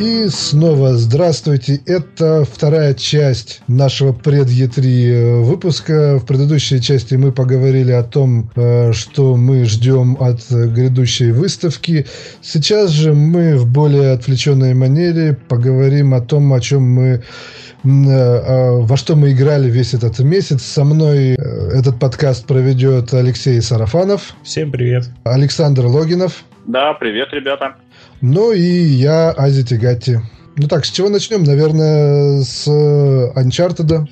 И снова здравствуйте. Это вторая часть нашего пред Е3 выпуска. В предыдущей части мы поговорили о том, э, что мы ждем от грядущей выставки. Сейчас же мы в более отвлеченной манере поговорим о том, о чем мы э, э, во что мы играли весь этот месяц. Со мной этот подкаст проведет Алексей Сарафанов. Всем привет. Александр Логинов. Да, привет, ребята. Ну и я, Ази Тигати. Ну так, с чего начнем? Наверное, с Uncharted.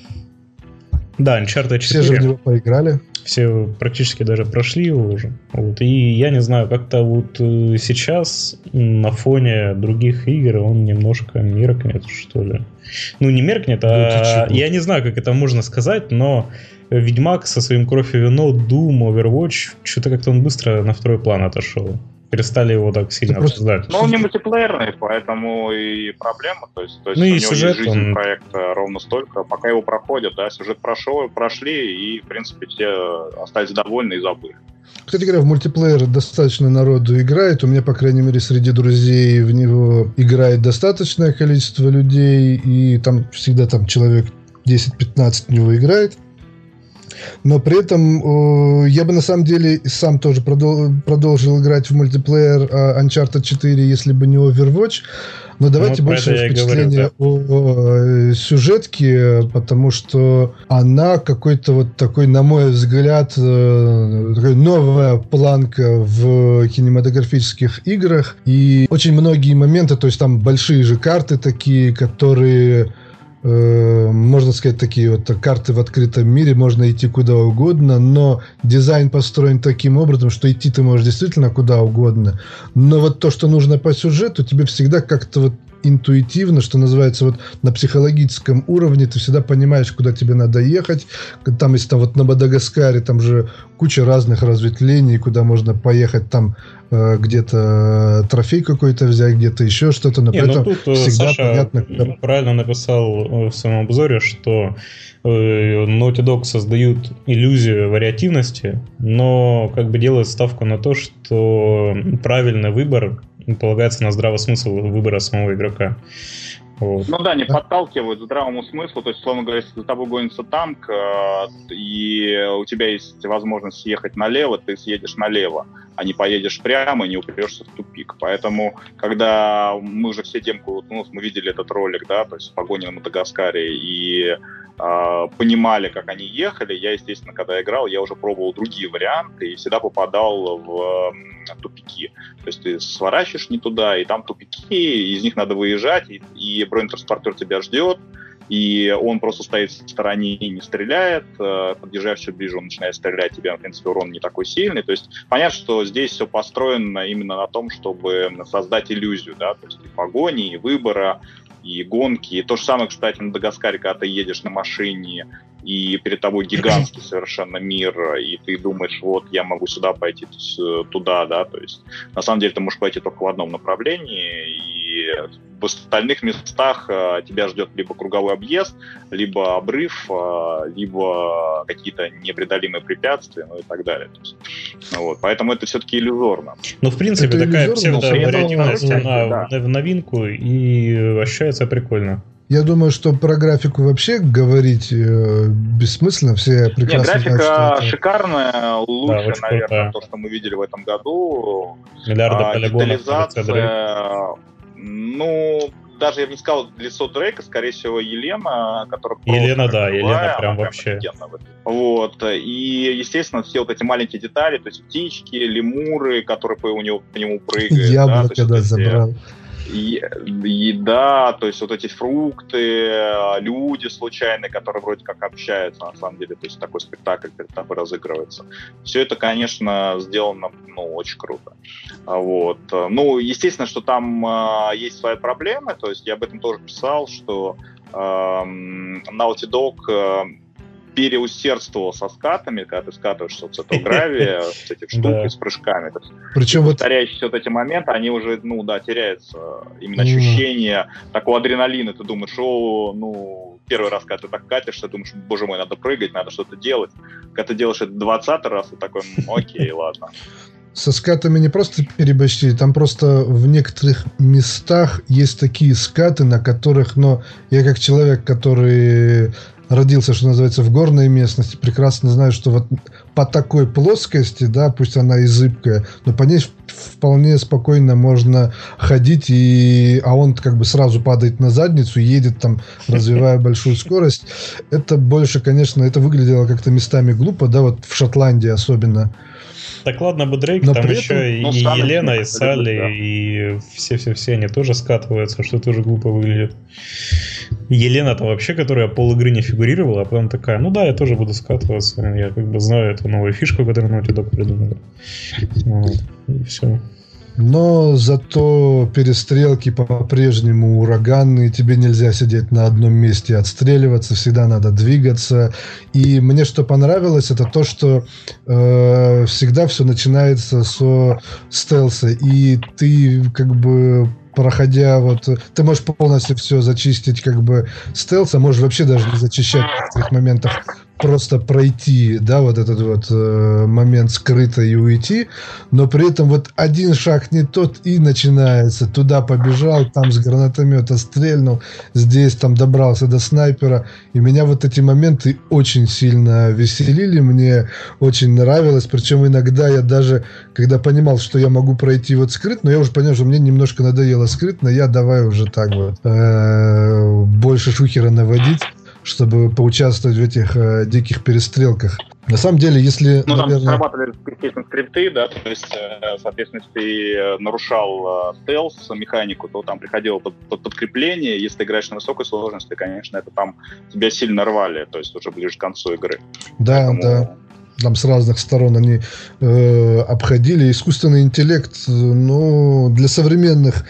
Да, Uncharted 4. Все же в него поиграли. Все практически даже прошли его уже. Вот. И я не знаю, как-то вот э, сейчас на фоне других игр он немножко меркнет, что ли. Ну, не меркнет, а ну, я не знаю, как это можно сказать, но Ведьмак со своим кровь и вино, Doom, Overwatch, что-то как-то он быстро на второй план отошел перестали его так сильно просто... обсуждать. Ну, он не мультиплеерный, поэтому и проблема. То есть, то есть ну, у и него сюжет, есть жизнь он... проекта ровно столько, пока его проходят, да, сюжет прошел, прошли, и, в принципе, все остались довольны и забыли. Кстати говоря, в мультиплеер достаточно народу играет. У меня, по крайней мере, среди друзей в него играет достаточное количество людей, и там всегда там человек 10-15 в него играет. Но при этом э, я бы на самом деле сам тоже продол- продолжил играть в мультиплеер э, Uncharted 4, если бы не Overwatch. Но давайте ну, больше впечатления говорю, да. о, о сюжетке, потому что она какой-то вот такой, на мой взгляд, э, новая планка в кинематографических играх. И очень многие моменты, то есть там большие же карты такие, которые Э, можно сказать, такие вот карты в открытом мире, можно идти куда угодно, но дизайн построен таким образом, что идти ты можешь действительно куда угодно, но вот то, что нужно по сюжету, тебе всегда как-то вот интуитивно, что называется, вот на психологическом уровне ты всегда понимаешь, куда тебе надо ехать. Там, если там вот на Мадагаскаре, там же куча разных разветвлений, куда можно поехать, там Э, где-то трофей какой-то взять, где-то еще что-то, но Не, при ну этом тут э, всегда Саша понятно, куда... правильно написал э, в своем обзоре, что Naughty Dog создают иллюзию вариативности, но как бы делают ставку на то, что правильный выбор полагается на здравый смысл выбора самого игрока. Вот. Ну да, не подталкивают здравому смыслу. То есть, условно говоря, если за тобой гонится танк, э, и у тебя есть возможность съехать налево, ты съедешь налево, а не поедешь прямо и не упрешься в тупик. Поэтому, когда мы уже все демку, ну, мы видели этот ролик, да, то есть погони на Мадагаскаре, и понимали, как они ехали, я, естественно, когда играл, я уже пробовал другие варианты и всегда попадал в тупики. То есть ты сворачиваешь не туда, и там тупики, из них надо выезжать, и, и бронетранспортер тебя ждет, и он просто стоит в стороне и не стреляет, э, подъезжаешь все ближе, он начинает стрелять, тебе, в принципе, урон не такой сильный. То есть понятно, что здесь все построено именно на том, чтобы создать иллюзию, да, то есть и погони, и выбора, и гонки. И то же самое, кстати, на Дагаскаре, когда ты едешь на машине, и перед тобой гигантский совершенно мир, и ты думаешь, вот, я могу сюда пойти, туда, да, то есть на самом деле ты можешь пойти только в одном направлении, и в остальных местах э, тебя ждет либо круговой объезд, либо обрыв, э, либо какие-то непреодолимые препятствия, ну и так далее. Ну, вот, поэтому это все-таки иллюзорно. Ну, в принципе, это такая псевдовариативность на, да. в новинку, и ощущается прикольно. Я думаю, что про графику вообще говорить э, бессмысленно. Все прекрасно Нет, графика знают, что это... шикарная, лучше, да, наверное, крутая. то, что мы видели в этом году. Миллиарды а, полигонов. Ну, даже я бы не сказал лицо Дрейка, скорее всего, Елена, которая Елена, да, живая, Елена прям вообще. Вот. И, естественно, все вот эти маленькие детали, то есть птички, лемуры, которые по, у него, по нему прыгают. Яблоко, да, да забрал. Все еда, то есть вот эти фрукты, люди случайные, которые вроде как общаются, на самом деле, то есть такой спектакль перед тобой разыгрывается. Все это, конечно, сделано, ну, очень круто. Вот. Ну, естественно, что там э, есть свои проблемы, то есть я об этом тоже писал, что э, Naughty Dog э, переусердствовал со скатами, когда ты скатываешься вот с этого гравия, с этих штук с прыжками. Причем повторяющиеся вот эти моменты, они уже, ну да, теряются. Именно ощущение такого адреналина. Ты думаешь, о, ну, первый раз, когда ты так катишься, думаешь, боже мой, надо прыгать, надо что-то делать. Когда ты делаешь это 20 раз, ты такой, окей, ладно. со скатами не просто переборщили, там просто в некоторых местах есть такие скаты, на которых, но я как человек, который родился, что называется, в горной местности, прекрасно знаю, что вот по такой плоскости, да, пусть она и зыбкая, но по ней вполне спокойно можно ходить, и, а он как бы сразу падает на задницу, едет там, развивая большую скорость. Это больше, конечно, это выглядело как-то местами глупо, да, вот в Шотландии особенно. Так ладно бы Дрейк, там еще этом, и ну, Елена, и Салли, да. и все-все-все, они тоже скатываются, что тоже глупо выглядит. Елена-то вообще, которая пол игры не фигурировала, а потом такая, ну да, я тоже буду скатываться, я как бы знаю эту новую фишку, которую Naughty Dog придумали. Вот, и все. Но зато перестрелки по-прежнему ураганные, тебе нельзя сидеть на одном месте и отстреливаться, всегда надо двигаться. И мне что понравилось, это то, что э, всегда все начинается со стелса, и ты как бы проходя вот... Ты можешь полностью все зачистить как бы стелс, а можешь вообще даже не зачищать в некоторых моментах просто пройти, да, вот этот вот э, момент скрыто и уйти, но при этом вот один шаг не тот и начинается. Туда побежал, там с гранатомета стрельнул, здесь там добрался до снайпера, и меня вот эти моменты очень сильно веселили, мне очень нравилось, причем иногда я даже, когда понимал, что я могу пройти вот скрытно, я уже понял, что мне немножко надоело скрытно, я давай уже так вот э, больше шухера наводить чтобы поучаствовать в этих э, диких перестрелках. На самом деле, если... Ну, наверное... там срабатывали, естественно, скрипты, да, то есть, э, соответственно, если ты э, нарушал э, стелс, механику, то там приходило под, под подкрепление. Если ты играешь на высокой сложности, конечно, это там тебя сильно рвали, то есть уже ближе к концу игры. Да, Поэтому... да там с разных сторон они э, обходили. Искусственный интеллект, ну, для современных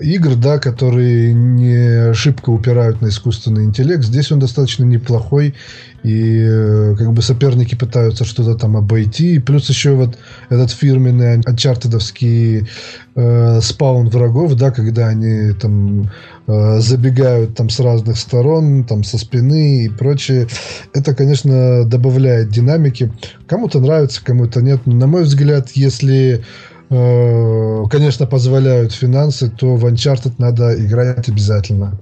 игр, да, которые не шибко упирают на искусственный интеллект. Здесь он достаточно неплохой, и э, как бы соперники пытаются что-то там обойти. И плюс еще вот этот фирменный анчартедовский э, спаун врагов, да, когда они там э, забегают там с разных сторон, там со спины и прочее. Это, конечно, добавляет динамики. Кому-то нравится, кому-то нет. На мой взгляд, если Э, конечно, позволяют финансы, то в Uncharted надо играть обязательно.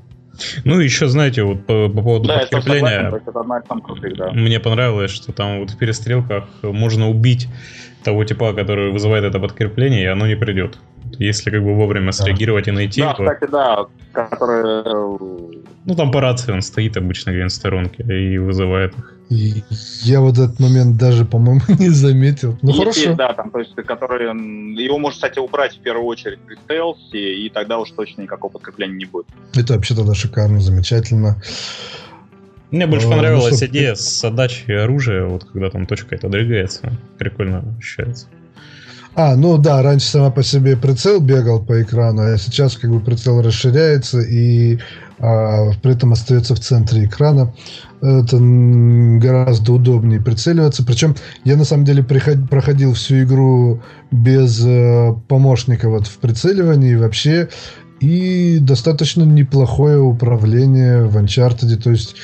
Ну, еще, знаете, вот по, по поводу да, подкрепления, крутых, да. мне понравилось, что там вот в перестрелках можно убить того типа, который вызывает это подкрепление, и оно не придет. Если как бы вовремя среагировать и найти. Да, то... кстати, да, который... Э, ну, там по рации он стоит обычно где-нибудь в сторонке и вызывает их. И я вот этот момент даже, по-моему, не заметил. Ну, Есть, хорошо. Да, там, то есть, который... Его можно, кстати, убрать в первую очередь при стелсе, и тогда уж точно никакого подкрепления не будет. Это вообще тогда шикарно, замечательно. Мне больше а, понравилась ну, идея с отдачей оружия, вот когда там точка это двигается. Прикольно ощущается. А, ну да, раньше сама по себе прицел бегал по экрану, а сейчас как бы прицел расширяется и а, при этом остается в центре экрана. Это гораздо удобнее прицеливаться. Причем я на самом деле приход, проходил всю игру без э, помощника вот в прицеливании вообще. И достаточно неплохое управление в Uncharted. То есть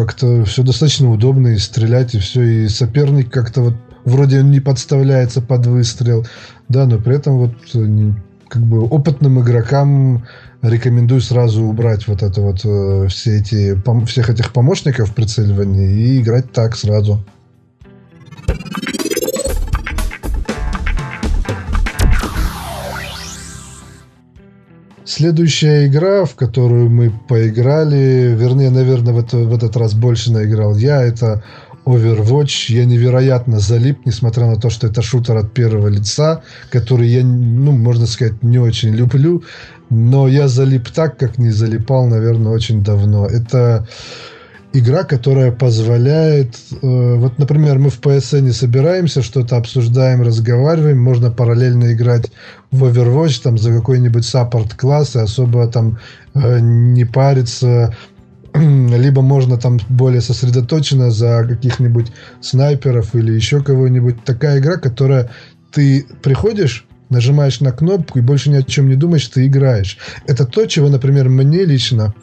как-то все достаточно удобно и стрелять, и все. И соперник как-то вот вроде он не подставляется под выстрел, да, но при этом вот э, как бы опытным игрокам рекомендую сразу убрать вот это вот э, все эти всех этих помощников в прицеливании и играть так сразу. Следующая игра, в которую мы поиграли, вернее, наверное, в, это, в этот раз больше наиграл я, это Overwatch. Я невероятно залип, несмотря на то, что это шутер от первого лица, который я, ну, можно сказать, не очень люблю. Но я залип так, как не залипал, наверное, очень давно. Это игра, которая позволяет... Э, вот, например, мы в PSN собираемся, что-то обсуждаем, разговариваем, можно параллельно играть в Overwatch там за какой-нибудь саппорт-класс и особо там э, не париться либо можно там более сосредоточенно за каких-нибудь снайперов или еще кого-нибудь. Такая игра, которая ты приходишь, нажимаешь на кнопку и больше ни о чем не думаешь, ты играешь. Это то, чего, например, мне лично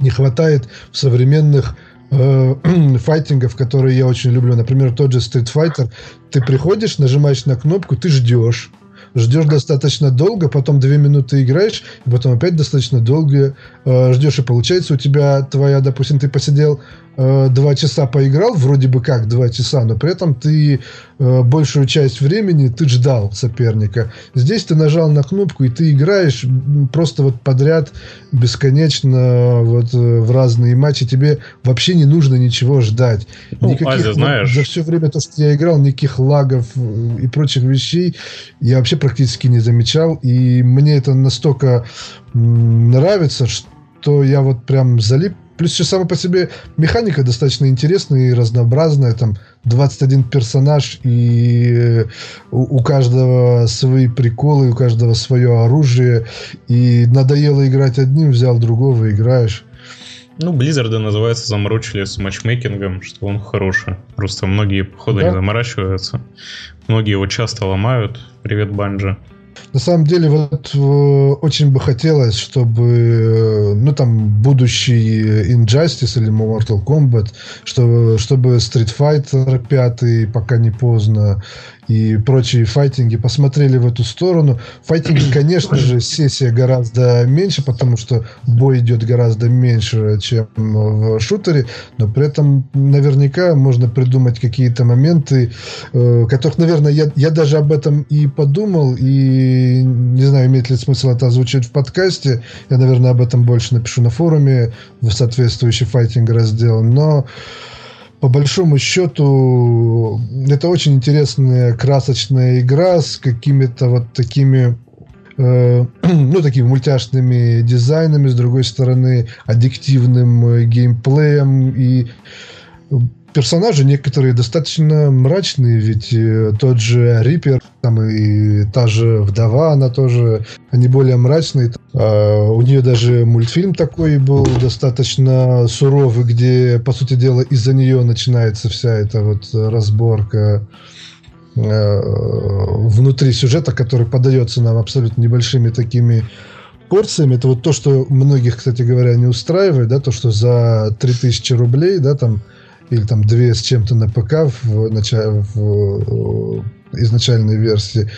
не хватает в современных э, файтингов, которые я очень люблю. Например, тот же Street Fighter. Ты приходишь, нажимаешь на кнопку, ты ждешь ждешь достаточно долго, потом две минуты играешь, и потом опять достаточно долго э, ждешь, и получается у тебя твоя, допустим, ты посидел Э, два часа поиграл, вроде бы как два часа, но при этом ты большую часть времени ты ждал соперника. Здесь ты нажал на кнопку, и ты играешь просто вот подряд бесконечно вот э, в разные матчи. Тебе вообще не нужно ничего ждать. Ну, никаких, Азия, знаешь. За все время то, что я играл, никаких лагов и прочих вещей я вообще практически не замечал. И мне это настолько нравится, что я вот прям залип Плюс еще сама по себе механика достаточно интересная и разнообразная. Там 21 персонаж, и э, у, у каждого свои приколы, у каждого свое оружие. И надоело играть одним, взял другого, играешь. Ну, Blizzard называется заморочили с матчмейкингом, что он хороший. Просто многие, походу, да? не заморачиваются. Многие его часто ломают. Привет, Банджа. На самом деле, вот э, очень бы хотелось, чтобы, э, ну, там, будущий Injustice или Mortal Kombat, чтобы, чтобы Street Fighter 5, пока не поздно, и прочие файтинги посмотрели в эту сторону. Файтинги, конечно же, сессия гораздо меньше, потому что бой идет гораздо меньше, чем в шутере, но при этом наверняка можно придумать какие-то моменты, э, которых, наверное, я, я даже об этом и подумал, и не знаю, имеет ли смысл это озвучить в подкасте. Я, наверное, об этом больше напишу на форуме в соответствующий файтинг раздел, но по большому счету, это очень интересная красочная игра с какими-то вот такими э, ну, такими мультяшными дизайнами, с другой стороны, аддиктивным э, геймплеем и персонажи некоторые достаточно мрачные, ведь э, тот же Риппер, там и та же вдова, она тоже, они более мрачные. А у нее даже мультфильм такой был достаточно суровый, где, по сути дела, из-за нее начинается вся эта вот разборка э, внутри сюжета, который подается нам абсолютно небольшими такими порциями. Это вот то, что многих, кстати говоря, не устраивает, да, то, что за 3000 рублей, да, там или там две с чем-то на ПК в, начале, в э, изначальной версии,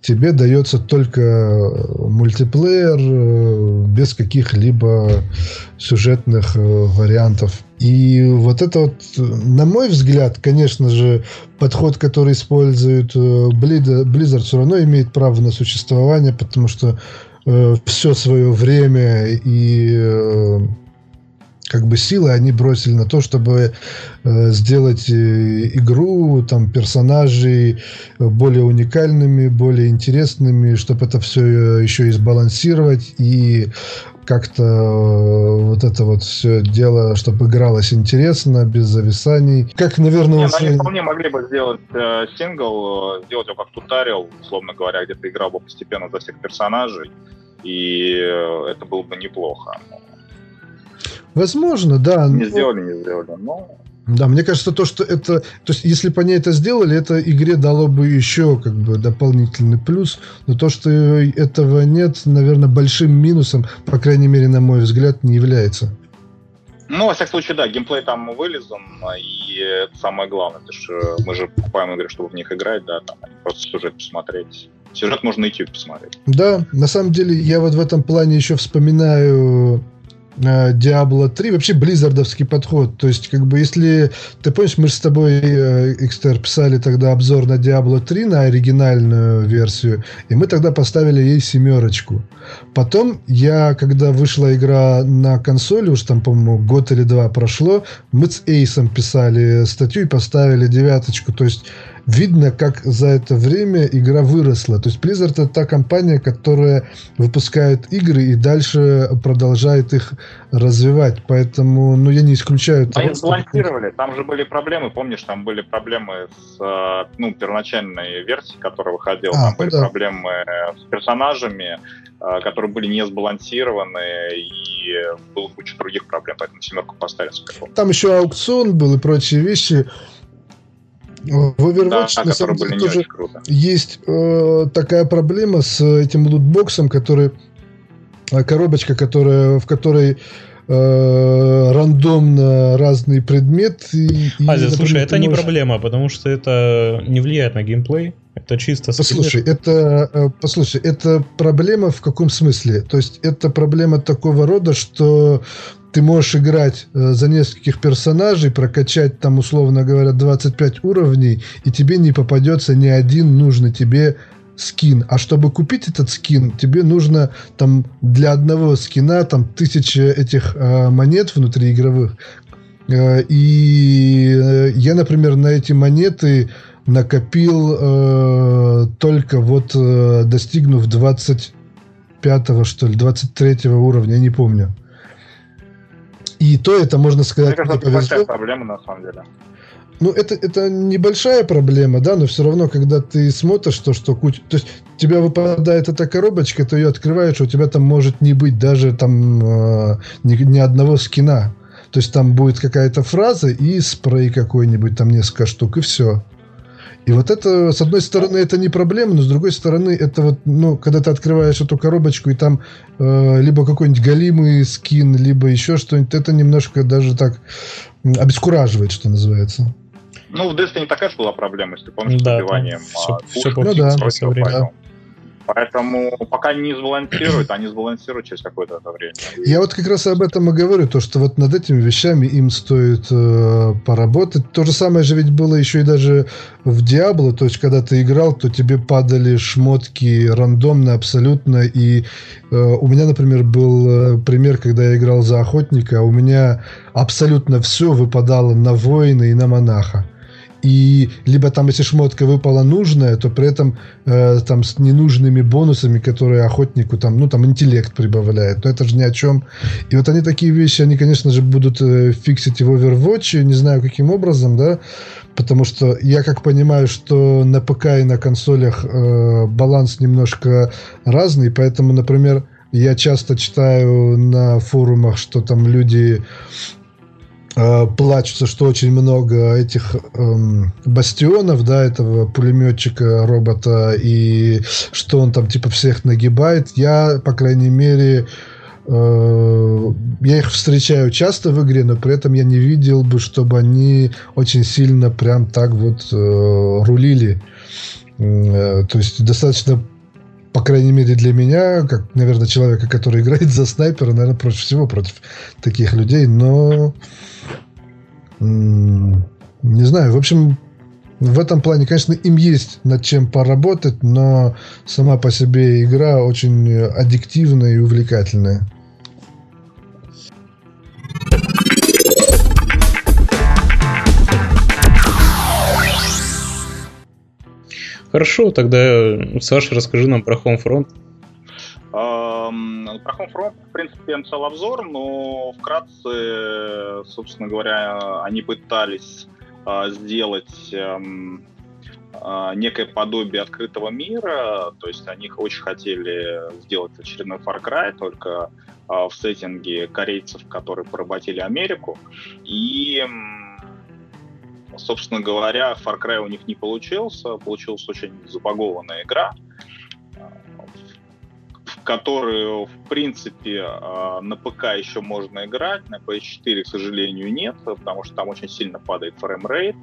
тебе дается только мультиплеер э, без каких-либо сюжетных э, вариантов. И вот это вот, на мой взгляд, конечно же, подход, который использует Blizzard, все равно имеет право на существование, потому что все свое время и как бы силы они бросили на то, чтобы э, сделать э, игру, там, персонажей э, более уникальными, более интересными, чтобы это все э, еще и сбалансировать и как-то э, вот это вот все дело, чтобы игралось интересно, без зависаний. Как, наверное, Не, ну, они вполне могли бы сделать э, сингл, сделать его как туториал, условно говоря, где ты играл бы постепенно за всех персонажей, и это было бы неплохо. Возможно, да. Не но... сделали, не сделали, но... Да, мне кажется, то, что это... То есть, если бы они это сделали, это игре дало бы еще как бы дополнительный плюс. Но то, что этого нет, наверное, большим минусом, по крайней мере, на мой взгляд, не является. Ну, во всяком случае, да, геймплей там вылезан, и это самое главное. Потому что мы же покупаем игры, чтобы в них играть, да, там просто сюжет посмотреть. Сюжет можно на YouTube посмотреть. Да, на самом деле, я вот в этом плане еще вспоминаю Diablo 3, вообще близзардовский подход. То есть, как бы, если ты помнишь, мы же с тобой, Экстер, писали тогда обзор на Diablo 3, на оригинальную версию, и мы тогда поставили ей семерочку. Потом я, когда вышла игра на консоли, уж там, по-моему, год или два прошло, мы с Эйсом писали статью и поставили девяточку. То есть, видно, как за это время игра выросла. То есть Blizzard это та компания, которая выпускает игры и дальше продолжает их развивать. Поэтому, ну, я не исключаю того, Они сбалансировали. Там же были проблемы, помнишь, там были проблемы с, э, ну, первоначальной версией, которая выходила. А, там были да. проблемы с персонажами, э, которые были не сбалансированы, и было куча других проблем, поэтому семерку поставили. Там еще аукцион был и прочие вещи. В Overwatch да, на самом деле тоже есть э, такая проблема с этим лутбоксом, который э, коробочка, которая, в которой э, рандомно разные предметы. И, Азия, например, слушай, это можешь... не проблема, потому что это не влияет на геймплей. Это чисто Послушай, это, э, послушай, это проблема в каком смысле? То есть это проблема такого рода, что ты можешь играть э, за нескольких персонажей, прокачать там, условно говоря, 25 уровней, и тебе не попадется ни один нужный тебе скин. А чтобы купить этот скин, тебе нужно там для одного скина там тысяча этих э, монет внутриигровых. Э, и э, я, например, на эти монеты накопил э, только вот э, достигнув 25 что ли, 23 уровня, я не помню. И то это, можно сказать, Мне кажется, это большая проблема, на самом деле. Ну, это, это небольшая проблема, да, но все равно, когда ты смотришь то, что куча... То есть, тебя выпадает эта коробочка, ты ее открываешь, у тебя там может не быть даже там э, ни, ни одного скина. То есть, там будет какая-то фраза и спрей какой-нибудь, там несколько штук, и все. И вот это, с одной стороны, это не проблема, но с другой стороны, это вот, ну, когда ты открываешь эту коробочку, и там э, либо какой-нибудь галимый скин, либо еще что-нибудь, это немножко даже так обескураживает, что называется. Ну, в Destiny такая же была проблема, если ты помнишь, да, с убиванием. Все, а, все ну, да, все время. Поэтому пока не сбалансируют, они сбалансируют через какое-то время. Я вот как раз об этом и говорю, то, что вот над этими вещами им стоит э, поработать. То же самое же ведь было еще и даже в Диабло, то есть когда ты играл, то тебе падали шмотки рандомно абсолютно, и э, у меня, например, был э, пример, когда я играл за охотника, у меня абсолютно все выпадало на воина и на монаха и либо там, если шмотка выпала нужная, то при этом э, там с ненужными бонусами, которые охотнику там, ну там интеллект прибавляет, но это же ни о чем. И вот они такие вещи, они, конечно же, будут э, фиксить в Overwatch, не знаю каким образом, да, потому что я как понимаю, что на ПК и на консолях э, баланс немножко разный, поэтому, например, я часто читаю на форумах, что там люди Э, плачутся, что очень много этих эм, бастионов, да, этого пулеметчика робота, и что он там типа всех нагибает. Я, по крайней мере, э, я их встречаю часто в игре, но при этом я не видел бы, чтобы они очень сильно прям так вот э, рулили. Э, то есть достаточно по крайней мере для меня, как, наверное, человека, который играет за снайпера, наверное, проще всего против таких людей, но не знаю, в общем, в этом плане, конечно, им есть над чем поработать, но сама по себе игра очень аддиктивная и увлекательная. Хорошо, тогда, Саша, расскажи нам про Homefront. Эм, про Homefront, в принципе, написал обзор, но вкратце, собственно говоря, они пытались э, сделать эм, э, некое подобие открытого мира, то есть они очень хотели сделать очередной Far Cry, только э, в сеттинге корейцев, которые поработили Америку, и собственно говоря, Far Cry у них не получился, получилась очень забагованная игра, которую, в принципе, а, на ПК еще можно играть, на PS4, к сожалению, нет, потому что там очень сильно падает framerate.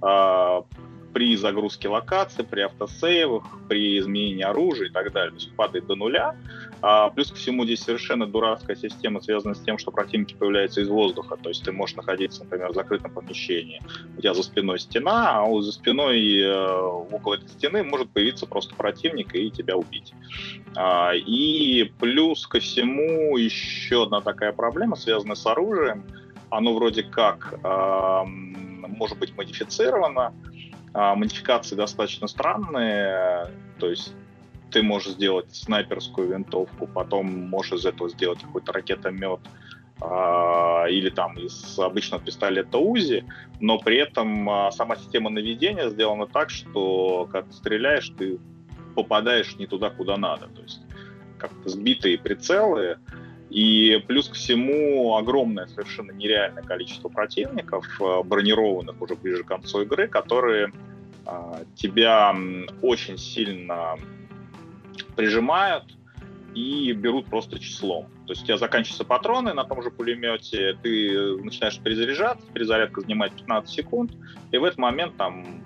А, при загрузке локаций, при автосейвах, при изменении оружия и так далее. То есть падает до нуля. А, плюс ко всему здесь совершенно дурацкая система, связанная с тем, что противники появляются из воздуха. То есть ты можешь находиться, например, в закрытом помещении. У тебя за спиной стена, а за спиной э, около этой стены может появиться просто противник и тебя убить. А, и плюс ко всему еще одна такая проблема, связанная с оружием. Оно вроде как э, может быть модифицировано, а, модификации достаточно странные, то есть ты можешь сделать снайперскую винтовку, потом можешь из этого сделать какой-то ракетомет, а, или там из обычного пистолета УЗИ, но при этом а, сама система наведения сделана так, что когда ты стреляешь, ты попадаешь не туда, куда надо. То есть как-то сбитые прицелы, и плюс к всему огромное, совершенно нереальное количество противников, э, бронированных уже ближе к концу игры, которые а, тебя очень сильно прижимают, и берут просто числом. То есть у тебя заканчиваются патроны на том же пулемете, ты начинаешь перезаряжаться, перезарядка занимает 15 секунд, и в этот момент там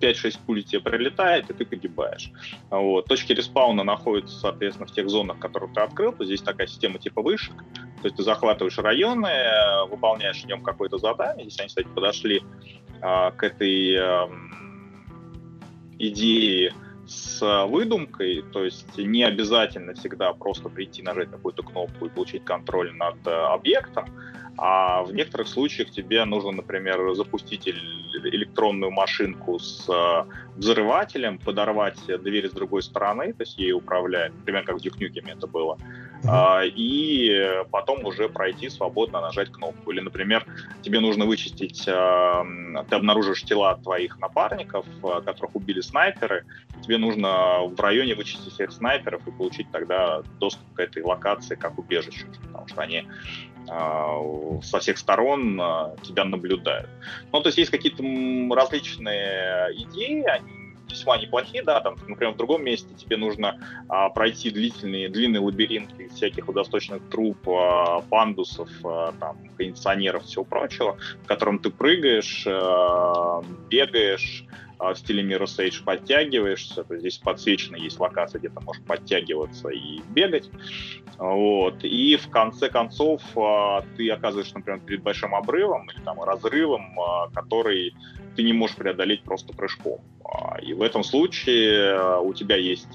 5-6 пуль тебе прилетает, и ты погибаешь. Вот. Точки респауна находятся, соответственно, в тех зонах, которые ты открыл. Здесь такая система типа вышек. То есть ты захватываешь районы, выполняешь в нем какое-то задание. Здесь они, кстати, подошли а, к этой а, идее с выдумкой, то есть не обязательно всегда просто прийти, нажать какую-то кнопку и получить контроль над э, объектом, а в некоторых случаях тебе нужно, например, запустить электронную машинку с э, взрывателем, подорвать дверь с другой стороны, то есть ей управлять, например, как в Дюкнюкеме это было, uh-huh. и потом уже пройти свободно, нажать кнопку. Или, например, тебе нужно вычистить, э, ты обнаружишь тела твоих напарников, э, которых убили снайперы, тебе нужно в районе вычистить всех снайперов и получить тогда доступ к этой локации как убежище, потому что они а, со всех сторон а, тебя наблюдают. Ну, то есть есть какие-то различные идеи, они весьма неплохие, да, там, например, в другом месте тебе нужно а, пройти длительные, длинные лабиринты всяких водосточных труб, а, пандусов, а, там, кондиционеров, всего прочего, в котором ты прыгаешь, а, бегаешь, а, в стиле Mirror's Edge подтягиваешься, то здесь подсвечено есть локация, где ты можешь подтягиваться и бегать. Вот. И в конце концов а, ты оказываешься, например, перед большим обрывом или там разрывом, а, который ты не можешь преодолеть просто прыжком. И в этом случае у тебя есть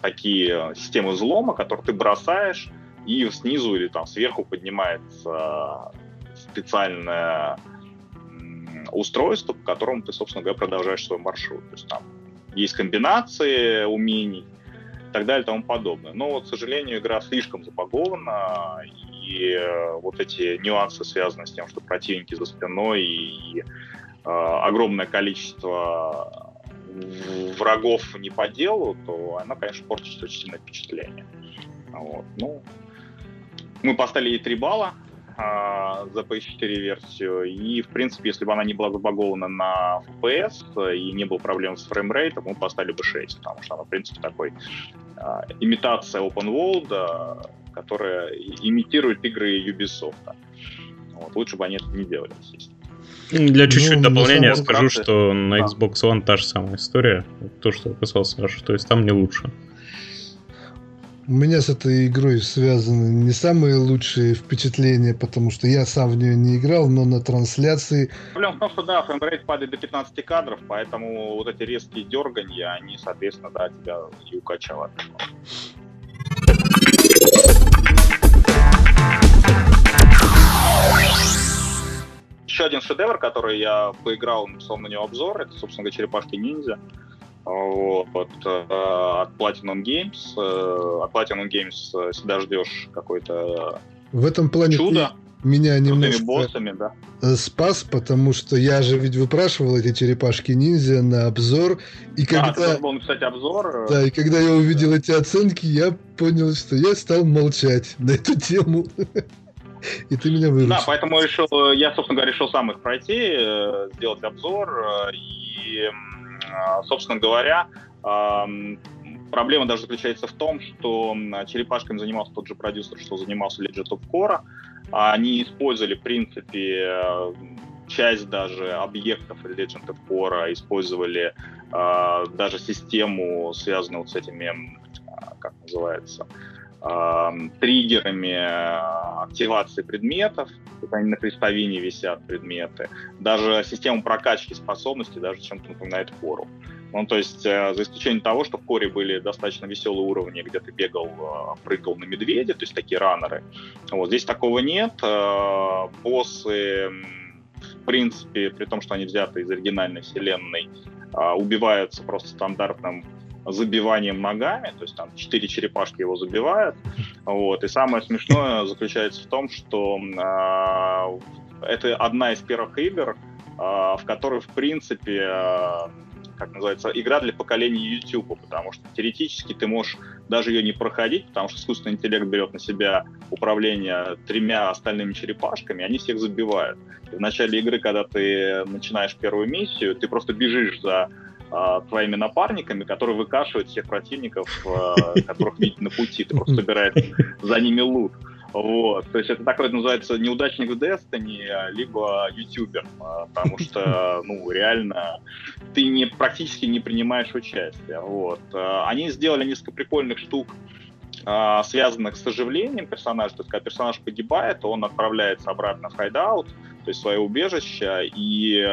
такие системы взлома, которые ты бросаешь, и снизу или там сверху поднимается специальная устройство, по которому ты, собственно говоря, продолжаешь свой маршрут. То есть там есть комбинации умений и так далее и тому подобное. Но, вот, к сожалению, игра слишком запагована, и э, вот эти нюансы связаны с тем, что противники за спиной и э, огромное количество врагов не по делу, то она, конечно, портит очень сильное впечатление. Вот. Ну, мы поставили ей 3 балла, а, за PS4 версию. И, в принципе, если бы она не была забагована на FPS и не было проблем с фреймрейтом, мы поставили бы 6, потому что она, в принципе, такой а, имитация open world, а, которая имитирует игры Ubisoft. Вот, лучше бы они это не делали, естественно. Для чуть-чуть ну, дополнения скажу, что на Xbox One та же самая история. То, что описал Саша, то есть там не лучше. У меня с этой игрой связаны не самые лучшие впечатления, потому что я сам в нее не играл, но на трансляции... Проблема в том, что да, фреймрейт падает до 15 кадров, поэтому вот эти резкие дерганья, они, соответственно, да, тебя и укачивают. Еще один шедевр, который я поиграл, написал на него обзор, это, собственно говоря, черепашки ниндзя. Вот, э, от Platinum Games. Э, от Platinum Games э, всегда ждешь какой-то в этом плане чудо. Меня немножко боссами, да. спас, потому что я же ведь выпрашивал эти черепашки ниндзя на обзор. И когда... А, был написать обзор. Да, и когда я увидел эти оценки, я понял, что я стал молчать на эту тему. И ты меня выручил. Да, поэтому решил, я, собственно говоря, решил сам их пройти, сделать обзор. И а, собственно говоря, проблема даже заключается в том, что черепашками занимался тот же продюсер, что занимался Legend of Korra. Они использовали, в принципе, часть даже объектов Legend of Korra, использовали а, даже систему, связанную вот с этими, а, как называется, триггерами активации предметов, они на крестовине висят предметы, даже систему прокачки способностей, даже чем-то напоминает кору. Ну, то есть, э, за исключением того, что в коре были достаточно веселые уровни, где ты бегал, э, прыгал на медведя, то есть такие раннеры. Вот здесь такого нет. Э, боссы, в принципе, при том, что они взяты из оригинальной вселенной, убиваются просто стандартным забиванием ногами, то есть там четыре черепашки его забивают. Вот. И самое смешное заключается в том, что э, это одна из первых игр, э, в которой, в принципе, э, как называется, игра для поколения YouTube, потому что теоретически ты можешь даже ее не проходить, потому что искусственный интеллект берет на себя управление тремя остальными черепашками, они всех забивают. И в начале игры, когда ты начинаешь первую миссию, ты просто бежишь за э, твоими напарниками, которые выкашивают всех противников, э, которых видят на пути. Ты просто собираешь за ними лут. Вот. То есть это такой называется неудачник в Destiny, либо ютубер, потому что, ну, реально, ты не, практически не принимаешь участие. Вот. Они сделали несколько прикольных штук, связанных с оживлением персонажа. То есть, когда персонаж погибает, он отправляется обратно в hideout, то есть свое убежище, и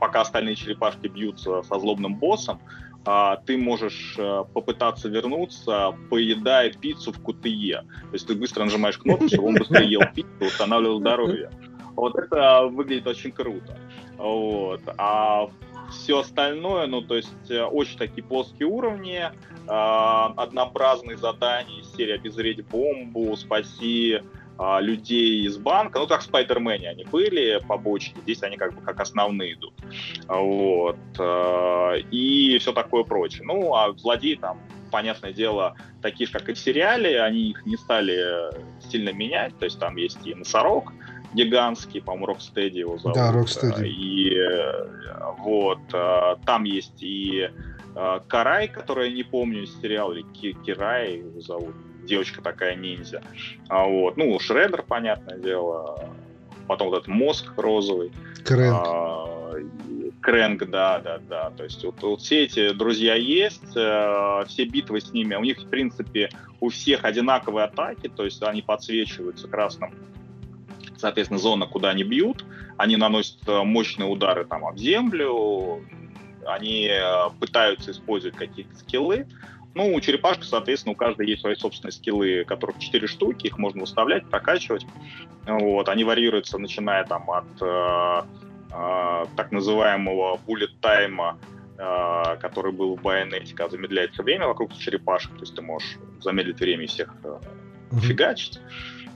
пока остальные черепашки бьются со злобным боссом, а, ты можешь э, попытаться вернуться, поедая пиццу в КТЕ. То есть ты быстро нажимаешь кнопку, чтобы он быстрее ел пиццу, устанавливал здоровье. Вот это выглядит очень круто. Вот. А все остальное, ну, то есть э, очень такие плоские уровни, э, однообразные задания, серия «Обезвредь бомбу», «Спаси а, людей из банка, ну, как в Спайдермене они были, побочки, здесь они как бы как основные идут. Вот. А, и все такое прочее. Ну, а злодеи там, понятное дело, такие же, как и в сериале, они их не стали сильно менять, то есть там есть и носорог, гигантский, по-моему, Рокстеди его зовут. Да, Рокстеди. И вот, а, там есть и Карай, который я не помню из сериала, или Кирай его зовут, девочка такая ниндзя. А вот, ну, Шредер, понятное дело. Потом вот этот мозг розовый. Крэнк. А, Крэнк, да, да, да. То есть вот, вот все эти друзья есть, э, все битвы с ними, у них, в принципе, у всех одинаковые атаки, то есть они подсвечиваются красным соответственно, зона, куда они бьют, они наносят э, мощные удары там об землю, они э, пытаются использовать какие-то скиллы, ну, у черепашки, соответственно, у каждой есть свои собственные скиллы, которых 4 штуки, их можно выставлять, прокачивать. Вот, они варьируются, начиная там от э, э, так называемого bullet тайма, э, который был в байонете, когда замедляется время вокруг черепашек, то есть ты можешь замедлить время и всех э, фигачить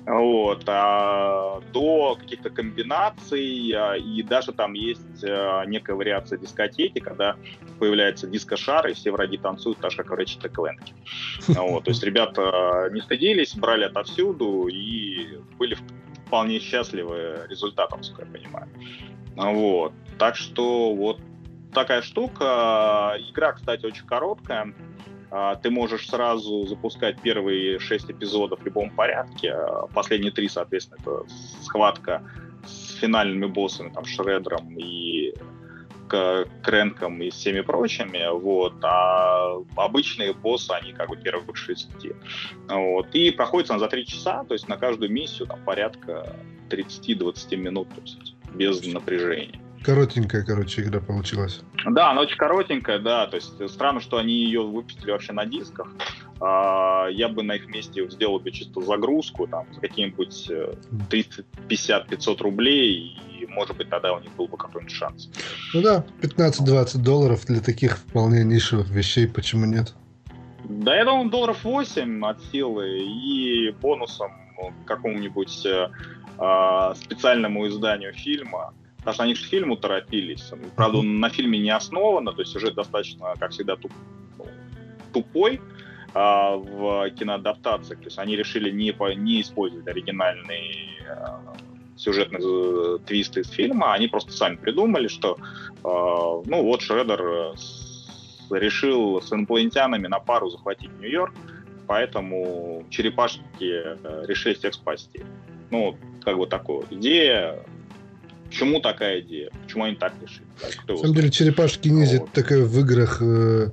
вот, а, до каких-то комбинаций, а, и даже там есть а, некая вариация дискотеки, когда появляется диско-шар, и все враги танцуют, так же, как в Ratchet Clank. Вот, то есть ребята не стыдились, брали отовсюду и были вполне счастливы результатом, сколько я понимаю. Вот, так что вот такая штука. Игра, кстати, очень короткая. А, ты можешь сразу запускать первые шесть эпизодов в любом порядке. А последние три, соответственно, это схватка с финальными боссами, там, Шредером и Кренком и всеми прочими, вот, а обычные боссы, они как бы первых шести. Вот, и проходится она за три часа, то есть на каждую миссию там порядка 30-20 минут, то есть без напряжения. Коротенькая, короче, игра получилась. Да, она очень коротенькая, да. То есть странно, что они ее выпустили вообще на дисках. А, я бы на их месте сделал бы чисто загрузку, там, за какие-нибудь 30, 50, 500 рублей, и, может быть, тогда у них был бы какой-нибудь шанс. Ну да, 15-20 долларов для таких вполне нишевых вещей, почему нет? Да, я думаю, долларов 8 от силы, и бонусом какому-нибудь э, а, специальному изданию фильма – потому что они же к фильму торопились. Правда, он на фильме не основано, то есть сюжет достаточно, как всегда, туп, тупой а, в киноадаптациях. То есть они решили не, не использовать оригинальные а, сюжетные э, твисты из фильма, они просто сами придумали, что а, ну вот Шредер э, решил с инопланетянами на пару захватить Нью-Йорк, поэтому черепашки э, решили всех спасти. Ну, как бы такая идея, Почему такая идея? Почему они так решили? На самом деле, черепашки ниндзя вот. такая в играх э,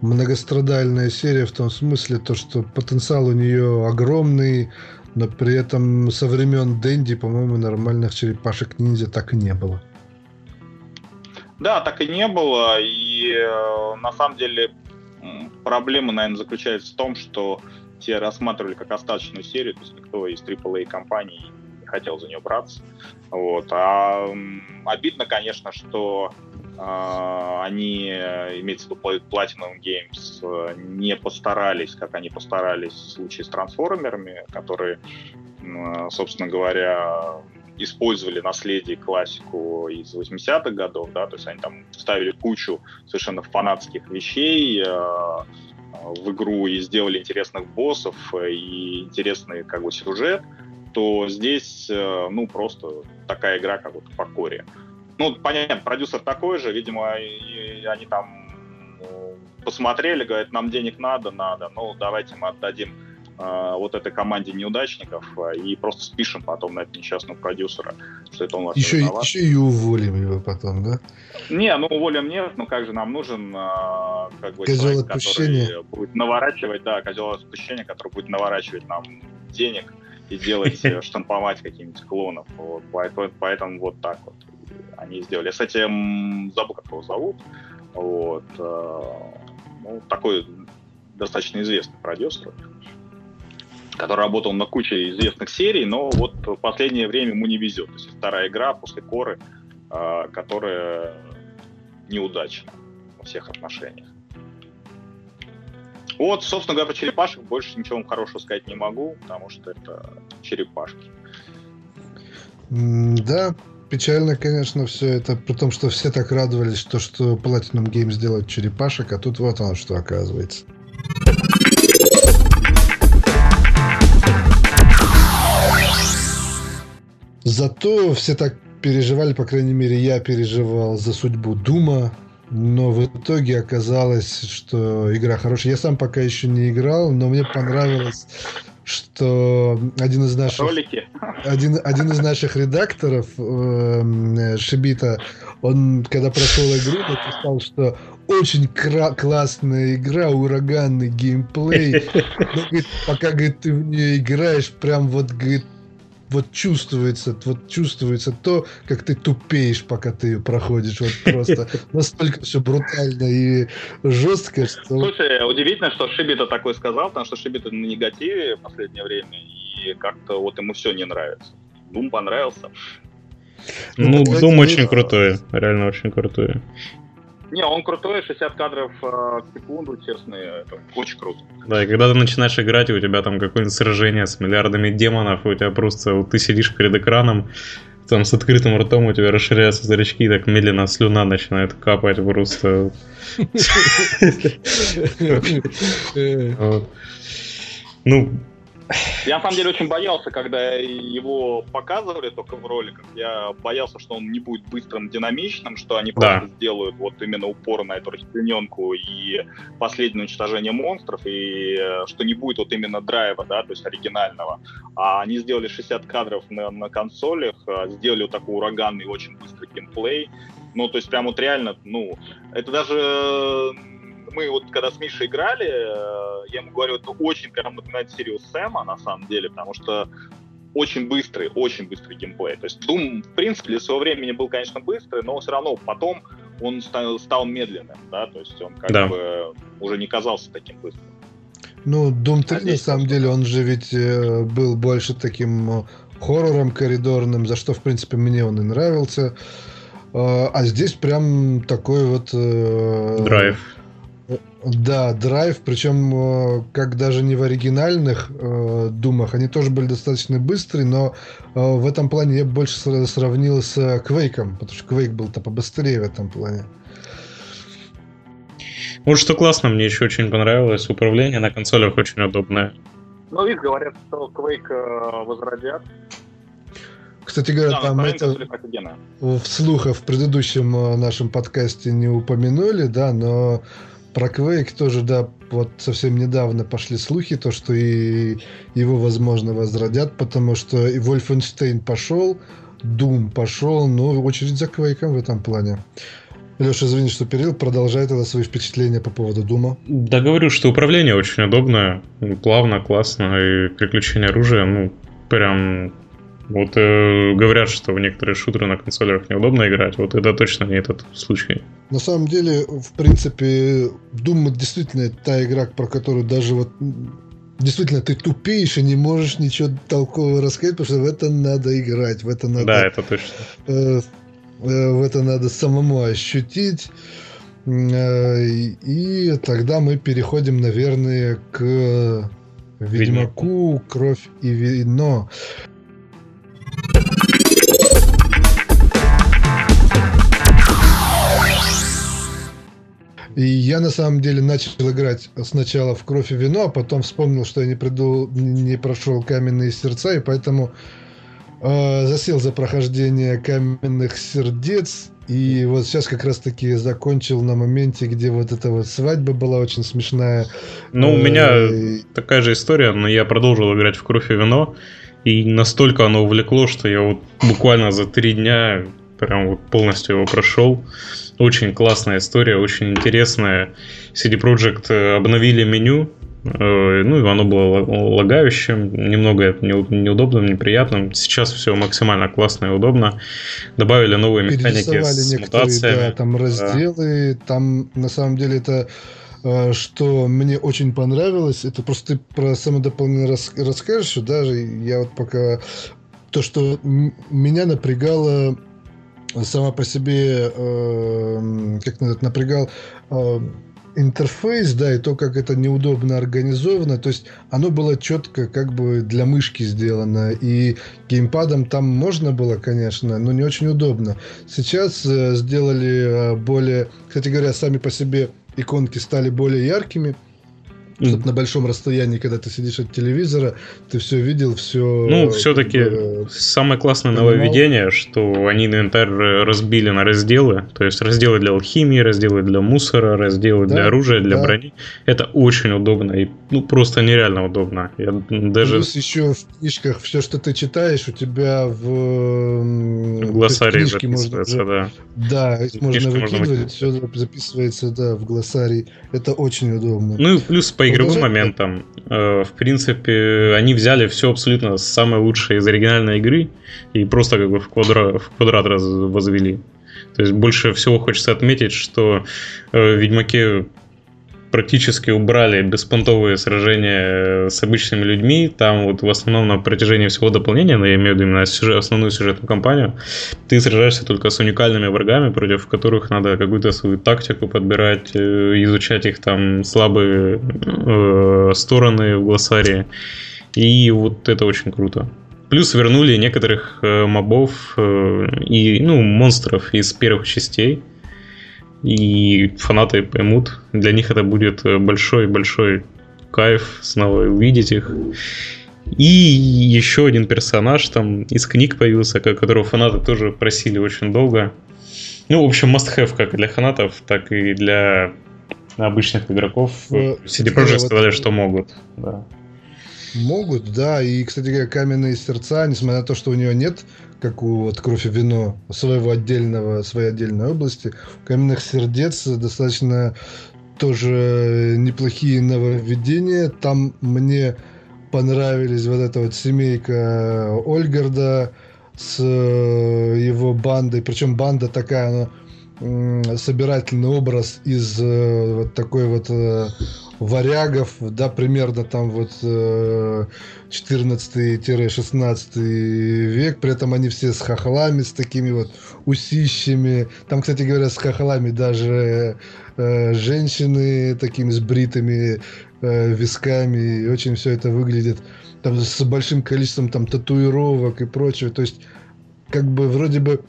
многострадальная серия в том смысле, то, что потенциал у нее огромный, но при этом со времен Дэнди, по-моему, нормальных черепашек ниндзя так и не было. Да, так и не было. И э, на самом деле проблема, наверное, заключается в том, что те рассматривали как остаточную серию, то есть никто из AAA компаний не хотел за нее браться. Вот. А обидно, конечно, что Uh, они, имеется в виду Platinum Games, uh, не постарались, как они постарались в случае с трансформерами, которые, собственно говоря, использовали наследие классику из 80-х годов, да, то есть они там ставили кучу совершенно фанатских вещей в игру и сделали интересных боссов и интересный как бы сюжет, то здесь, э, ну, просто такая игра, как вот по коре. Ну, понятно, продюсер такой же, видимо, и они там посмотрели, говорят, нам денег надо, надо, ну давайте мы отдадим э, вот этой команде неудачников э, и просто спишем потом на этого несчастного продюсера, что это он вас еще, виноват. еще и уволим его потом, да? Не, ну уволим нет, ну как же нам нужен э, как бы Козел человек, отпущения. который будет наворачивать, да, козел отпущения, который будет наворачивать нам денег и делать, э, штамповать каких-нибудь клонов. Вот, поэтому, поэтому вот так вот они сделали. Кстати, м, забыл, как его зовут. Вот, э, ну, такой достаточно известный продюсер, который работал на куче известных серий, но вот в последнее время ему не везет. То есть вторая игра после Коры, э, которая неудачна во всех отношениях. Вот, собственно говоря, про черепашек больше ничего вам хорошего сказать не могу, потому что это черепашки. Да, печально, конечно, все это, при том, что все так радовались, что, что Platinum Games сделает черепашек, а тут вот оно что оказывается. Зато все так переживали, по крайней мере, я переживал за судьбу Дума, но в итоге оказалось, что игра хорошая. Я сам пока еще не играл, но мне понравилось, что один из наших Ролики. один, один из наших редакторов, эм, Шибита, он, когда прошел игру, написал, что очень кра- классная игра, ураганный геймплей. Но, говорит, пока, говорит, ты в нее играешь, прям вот, говорит, вот чувствуется, вот чувствуется то, как ты тупеешь, пока ты ее проходишь. Вот просто настолько все брутально и жестко, что... Слушай, удивительно, что Шибита такой сказал, потому что Шибита на негативе в последнее время, и как-то вот ему все не нравится. Дум понравился. Ну, Ну, Дум очень крутой, реально очень крутой. Не, он крутой, 60 кадров э, в секунду, честно, это очень круто. Да, и когда ты начинаешь играть, и у тебя там какое-нибудь сражение с миллиардами демонов, и у тебя просто вот ты сидишь перед экраном, там с открытым ртом у тебя расширяются зрачки, и так медленно слюна начинает капать просто. Ну, Я на самом деле очень боялся, когда его показывали только в роликах. Я боялся, что он не будет быстрым, динамичным, что они Да. просто сделают вот именно упор на эту расчлененку и последнее уничтожение монстров, и э, что не будет вот именно драйва, да, то есть оригинального. А они сделали 60 кадров на, на консолях, э, сделали вот такой ураганный, очень быстрый геймплей. Ну, то есть прям вот реально, ну, это даже мы вот когда с Мишей играли, э, я ему говорю, это очень прям напоминает серию Сэма, на самом деле, потому что очень быстрый, очень быстрый геймплей. То есть Doom, в принципе, для своего времени был, конечно, быстрый, но все равно потом он стал, стал медленным, да, то есть он как Да. бы уже не казался таким быстрым. Ну, Doom 3, А на самом просто- деле, он же ведь э, был больше таким э, хоррором коридорным, за что, в принципе, мне он и нравился. Э, а здесь прям такой вот... э, драйв. Да, драйв, причем э, как даже не в оригинальных э, думах, они тоже были достаточно быстрые, но э, в этом плане я больше сра- сравнил с Квейком, потому что Квейк был-то побыстрее в этом плане. Вот что классно, мне еще очень понравилось, управление на консолях очень удобное. Ну, ведь говорят, что Quake э, возродят. Кстати говоря, Да, там это... вслух в предыдущем э, нашем подкасте не упомянули, да, но про Quake тоже, да, вот совсем недавно пошли слухи, то, что и его, возможно, возродят, потому что и Wolfenstein пошел, Doom пошел, но очередь за Quake в этом плане. Леша, извини, что перил, продолжай тогда свои впечатления по поводу Дума. Да говорю, что управление очень удобное, плавно, классно, и переключение оружия, ну, прям... Вот э, говорят, что в некоторые шутеры на консолях неудобно играть, вот это точно не этот случай. На самом деле, в принципе, Doom действительно та игра, про которую даже вот действительно ты тупеешь и не можешь ничего толкового рассказать, потому что в это надо играть, в это надо, Да, это точно. э, э, в это надо самому ощутить. Э, и тогда мы переходим, наверное, к Ведьмаку, Кровь и вино. И я на самом деле начал играть сначала в кровь и вино, а потом вспомнил, что я не, приду, не прошел каменные сердца, и поэтому э, засел за прохождение каменных сердец. И вот сейчас как раз-таки закончил на моменте, где вот эта вот свадьба была очень смешная. Ну, у меня э, такая же история, но я продолжил играть в кровь и вино. И настолько оно увлекло, что я вот буквально за три дня прям вот полностью его прошел. Очень классная история, очень интересная. CD Projekt э, обновили меню, э, ну, и оно было лагающим, немного неудобным, неприятным. Сейчас все максимально классно и удобно. Добавили новые механики с мутациями. Да, там разделы, да. там на самом деле это что мне очень понравилось, это просто ты про самодополнение рас, расскажешь, даже я вот пока то, что меня напрягало сама по себе, э, как напрягал э, интерфейс, да, и то, как это неудобно организовано, то есть оно было четко как бы для мышки сделано, и геймпадом там можно было, конечно, но не очень удобно. Сейчас э, сделали э, более, кстати говоря, сами по себе иконки стали более яркими, чтобы на большом расстоянии, когда ты сидишь от телевизора, ты все видел, все... Ну, все-таки бы, самое классное понимал. нововведение, что они инвентарь разбили на разделы, то есть разделы для алхимии, разделы для мусора, разделы да, для оружия, для да. брони. Это очень удобно и ну, просто нереально удобно. Я даже... Плюс еще в книжках все, что ты читаешь, у тебя в... В глоссарии записывается, можно, да. Да, их можно выкидывать, все записывается, да, в глоссарий. Это очень удобно. Ну и плюс по игровым моментам. Э, в принципе, они взяли все абсолютно самое лучшее из оригинальной игры и просто как бы в квадрат, в квадрат возвели. То есть больше всего хочется отметить, что э, в Ведьмаке практически убрали беспонтовые сражения с обычными людьми. Там вот в основном на протяжении всего дополнения, но я имею в виду именно сюжет, основную сюжетную кампанию, ты сражаешься только с уникальными врагами, против которых надо какую-то свою тактику подбирать, э, изучать их там слабые э, стороны в глоссарии. И вот это очень круто. Плюс вернули некоторых э, мобов э, и ну, монстров из первых частей и фанаты поймут. Для них это будет большой-большой кайф снова увидеть их. И еще один персонаж там из книг появился, которого фанаты тоже просили очень долго. Ну, в общем, must-have как для фанатов, так и для обычных игроков. CD Projekt сказали, что могут. Да. Могут, да. И, кстати говоря, каменные сердца, несмотря на то, что у нее нет как у вот кровь и вино, своего отдельного, своей отдельной области. У каменных сердец достаточно тоже неплохие нововведения. Там мне понравились вот эта вот семейка Ольгарда с э, его бандой. Причем банда такая, она собирательный образ из э, вот такой вот э, варягов, да, примерно там вот 14-16 э, век, при этом они все с хохлами, с такими вот усищами. Там, кстати говоря, с хохлами даже э, женщины такими с бритыми э, висками, и очень все это выглядит там с большим количеством там татуировок и прочего. То есть, как бы вроде бы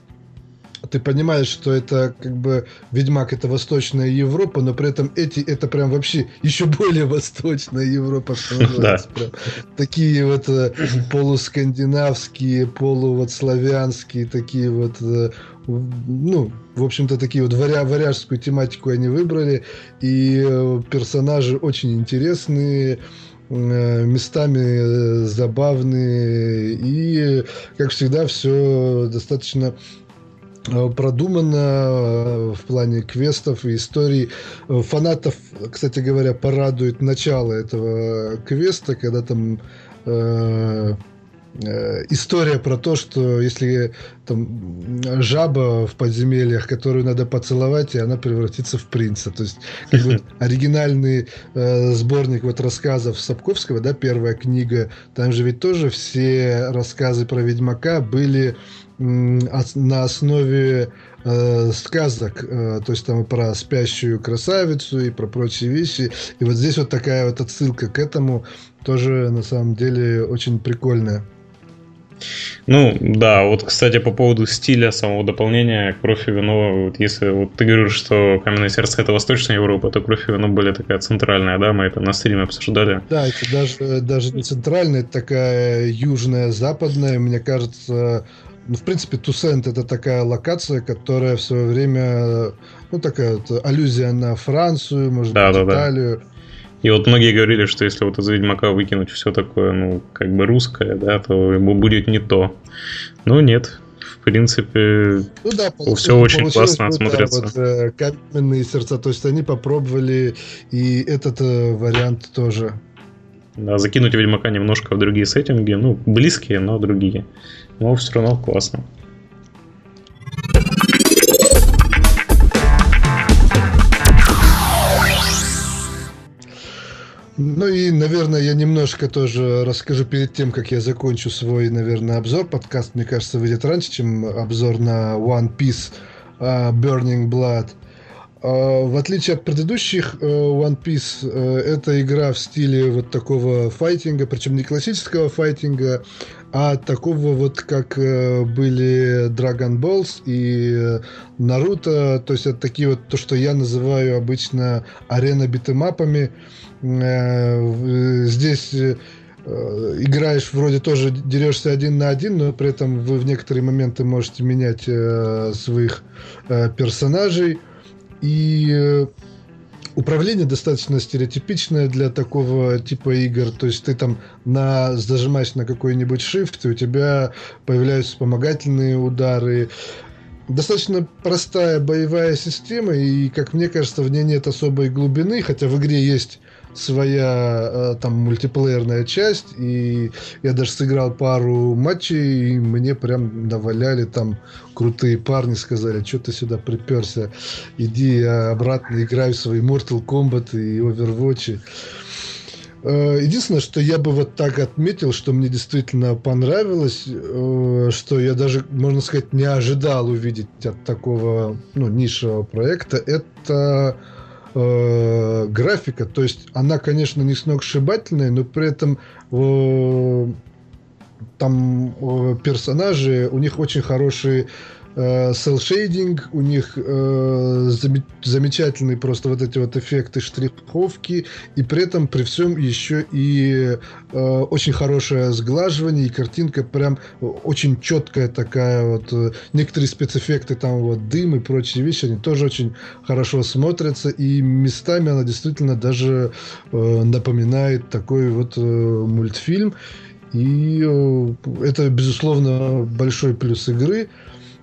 ты понимаешь, что это как бы Ведьмак это Восточная Европа, но при этом эти это прям вообще еще более Восточная Европа, что называется. Прям, такие вот э, полускандинавские, полу вот славянские, такие вот э, ну, в общем-то, такие вот варя варяжскую тематику они выбрали, и э, персонажи очень интересные, местами забавные, и, как всегда, все достаточно продумано э, в плане квестов и историй. Э, фанатов, кстати говоря, порадует начало этого квеста, когда там э, история про то, что если там жаба в подземельях, которую надо поцеловать, и она превратится в принца. То есть как бы, оригинальный э, сборник вот рассказов Сапковского, да, первая книга, там же ведь тоже все рассказы про Ведьмака были на основе э, сказок, э, то есть там и про спящую красавицу и про прочие вещи. И вот здесь вот такая вот отсылка к этому тоже на самом деле очень прикольная. Ну, да, вот, кстати, по поводу стиля самого дополнения «Кровь и вино», вот если вот ты говоришь, что «Каменное сердце» — это Восточная Европа, то «Кровь и вино» более такая центральная, да, мы это на стриме обсуждали. Да, это даже, даже не центральная, это такая южная, западная, мне кажется, ну, в принципе, Тусент это такая локация, которая в свое время, ну, такая вот аллюзия на Францию, может да, быть, да, Италию. Да и вот многие говорили, что если вот из Ведьмака выкинуть все такое, ну, как бы русское, да, то ему будет не то. Ну, нет. В принципе, ну, да, все очень классно смотрится. Вот, э, каменные сердца, то есть они попробовали и этот э, вариант тоже. Да, закинуть Ведьмака немножко в другие сеттинги, ну, близкие, но другие. Но все равно классно. Ну и, наверное, я немножко тоже расскажу перед тем, как я закончу свой, наверное, обзор. Подкаст, мне кажется, выйдет раньше, чем обзор на One Piece uh, Burning Blood. Uh, в отличие от предыдущих uh, One Piece, uh, это игра в стиле вот такого файтинга, причем не классического файтинга, а такого вот, как были Dragon Balls и Наруто, то есть это такие вот, то, что я называю обычно арена битэмапами, Э, здесь э, играешь вроде тоже дерешься один на один, но при этом вы в некоторые моменты можете менять э, своих персонажей. И управление достаточно стереотипичное для такого типа игр. То есть ты там на, зажимаешь на какой-нибудь shift, и у тебя появляются вспомогательные удары. Достаточно простая боевая система, и, как мне кажется, в ней нет особой глубины, хотя в игре есть своя э, там мультиплеерная часть, и я даже сыграл пару матчей, и мне прям наваляли там крутые парни, сказали, что ты сюда приперся, иди обратно играй в свои Mortal Kombat и Overwatch. Э, единственное, что я бы вот так отметил, что мне действительно понравилось, э, что я даже, можно сказать, не ожидал увидеть от такого ну, нишевого проекта, это э, графика. То есть она, конечно, не сногсшибательная, но при этом э, там э, персонажи, у них очень хорошие селшейдинг, э, у них э, замечательные просто вот эти вот эффекты штриховки, и при этом при всем еще и э, очень хорошее сглаживание, и картинка прям очень четкая такая вот. Э, некоторые спецэффекты, там вот дым и прочие вещи, они тоже очень хорошо смотрятся, и местами она действительно даже э, напоминает такой вот э, мультфильм. И э, это, безусловно, большой плюс игры.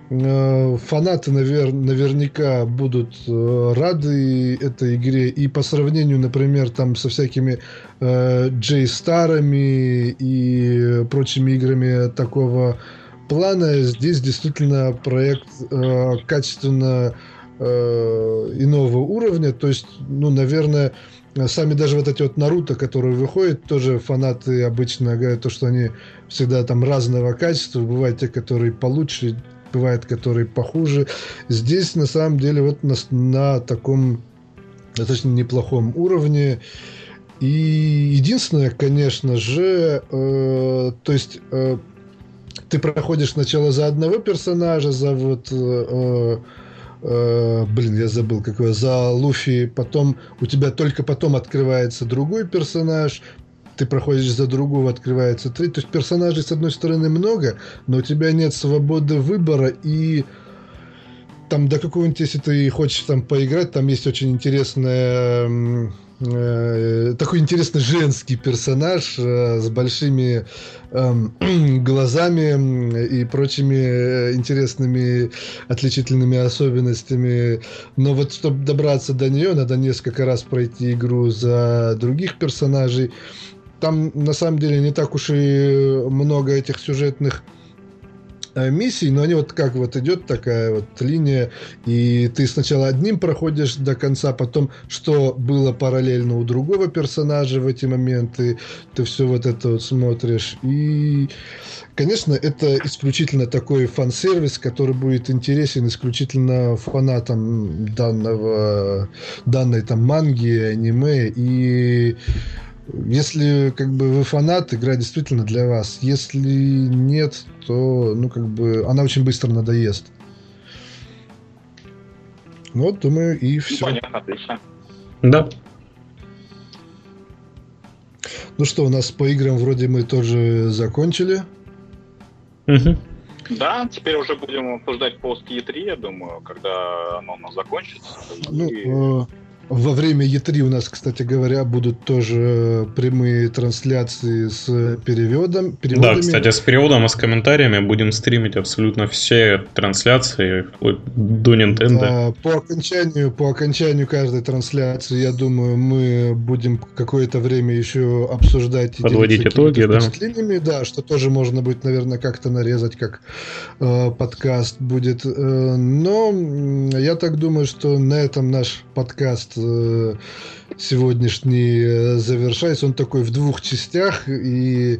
Фанаты навер наверняка будут э, рады этой игре. И по сравнению, например, там со всякими э, J-старами и прочими играми такого плана, здесь действительно проект э, качественно э, иного уровня. То есть, ну, наверное, сами даже вот эти вот Наруто, которые выходят, тоже фанаты обычно говорят, то, что они всегда там разного качества. Бывают те, которые получше, бывает, которые похуже. Здесь, на самом деле, вот на, на таком достаточно неплохом уровне. И единственное, конечно же, э, то есть э, ты проходишь сначала за одного персонажа, за вот э, э, блин, я забыл какой, за Луфи, потом у тебя только потом открывается другой персонаж, ты проходишь за другого, открывается три. То есть персонажей, с одной стороны, много, но у тебя нет свободы выбора и там до какого-нибудь, если ты хочешь там поиграть, там есть очень интересная э, такой интересный женский персонаж э, с большими э, глазами и прочими э, интересными отличительными особенностями. Но вот чтобы добраться до нее, надо несколько раз пройти игру за других персонажей там на самом деле не так уж и много этих сюжетных э, миссий, но они вот как вот идет такая вот линия, и ты сначала одним проходишь до конца, потом что было параллельно у другого персонажа в эти моменты, ты все вот это вот смотришь, и Конечно, это исключительно такой фан-сервис, который будет интересен исключительно фанатам данного, данной там манги, аниме. И Если как бы вы фанат, игра действительно для вас. Если нет, то ну как бы она очень быстро надоест. Ну вот, думаю, и все. Ну, понятно, отлично. Да. Ну что, у нас по играм вроде мы тоже закончили. Угу. Да, теперь уже будем обсуждать пост E3, я думаю, когда оно у нас закончится. Ну, и... э, во время E3 у нас, кстати говоря, будут тоже прямые трансляции с переводом. Переводами. Да, кстати, с переводом и с комментариями будем стримить абсолютно все трансляции до Nintendo. Да, по окончанию, по окончанию каждой трансляции, я думаю, мы будем какое-то время еще обсуждать подводить итоги, да. Да, что тоже можно будет, наверное, как-то нарезать, как э, подкаст будет. Э, но я так думаю, что на этом наш подкаст Э, сегодняшний э, завершается. Он такой в двух частях, и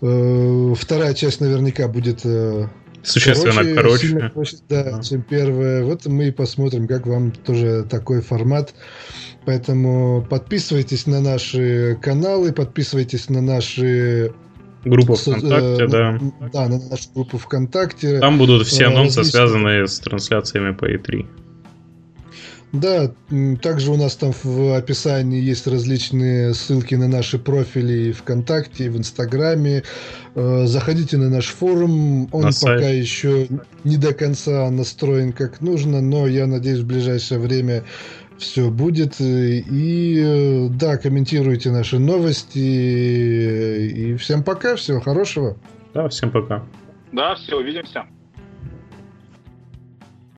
э, вторая часть наверняка будет э, существенно короче, короче. короче да, а. чем первая. Вот мы и посмотрим, как вам тоже такой формат. Поэтому подписывайтесь на наши каналы, подписывайтесь на наши Группа ВКонтакте, да. Да, на нашу группу ВКонтакте. Там будут все анонсы, различные... связанные с трансляциями по E3. Да, также у нас там в описании есть различные ссылки на наши профили ВКонтакте, в Инстаграме. Э, заходите на наш форум. Он на пока сайт. еще не до конца настроен как нужно, но я надеюсь, в ближайшее время все будет. И да, комментируйте наши новости. И всем пока, всего хорошего. Да, всем пока. Да, все, увидимся.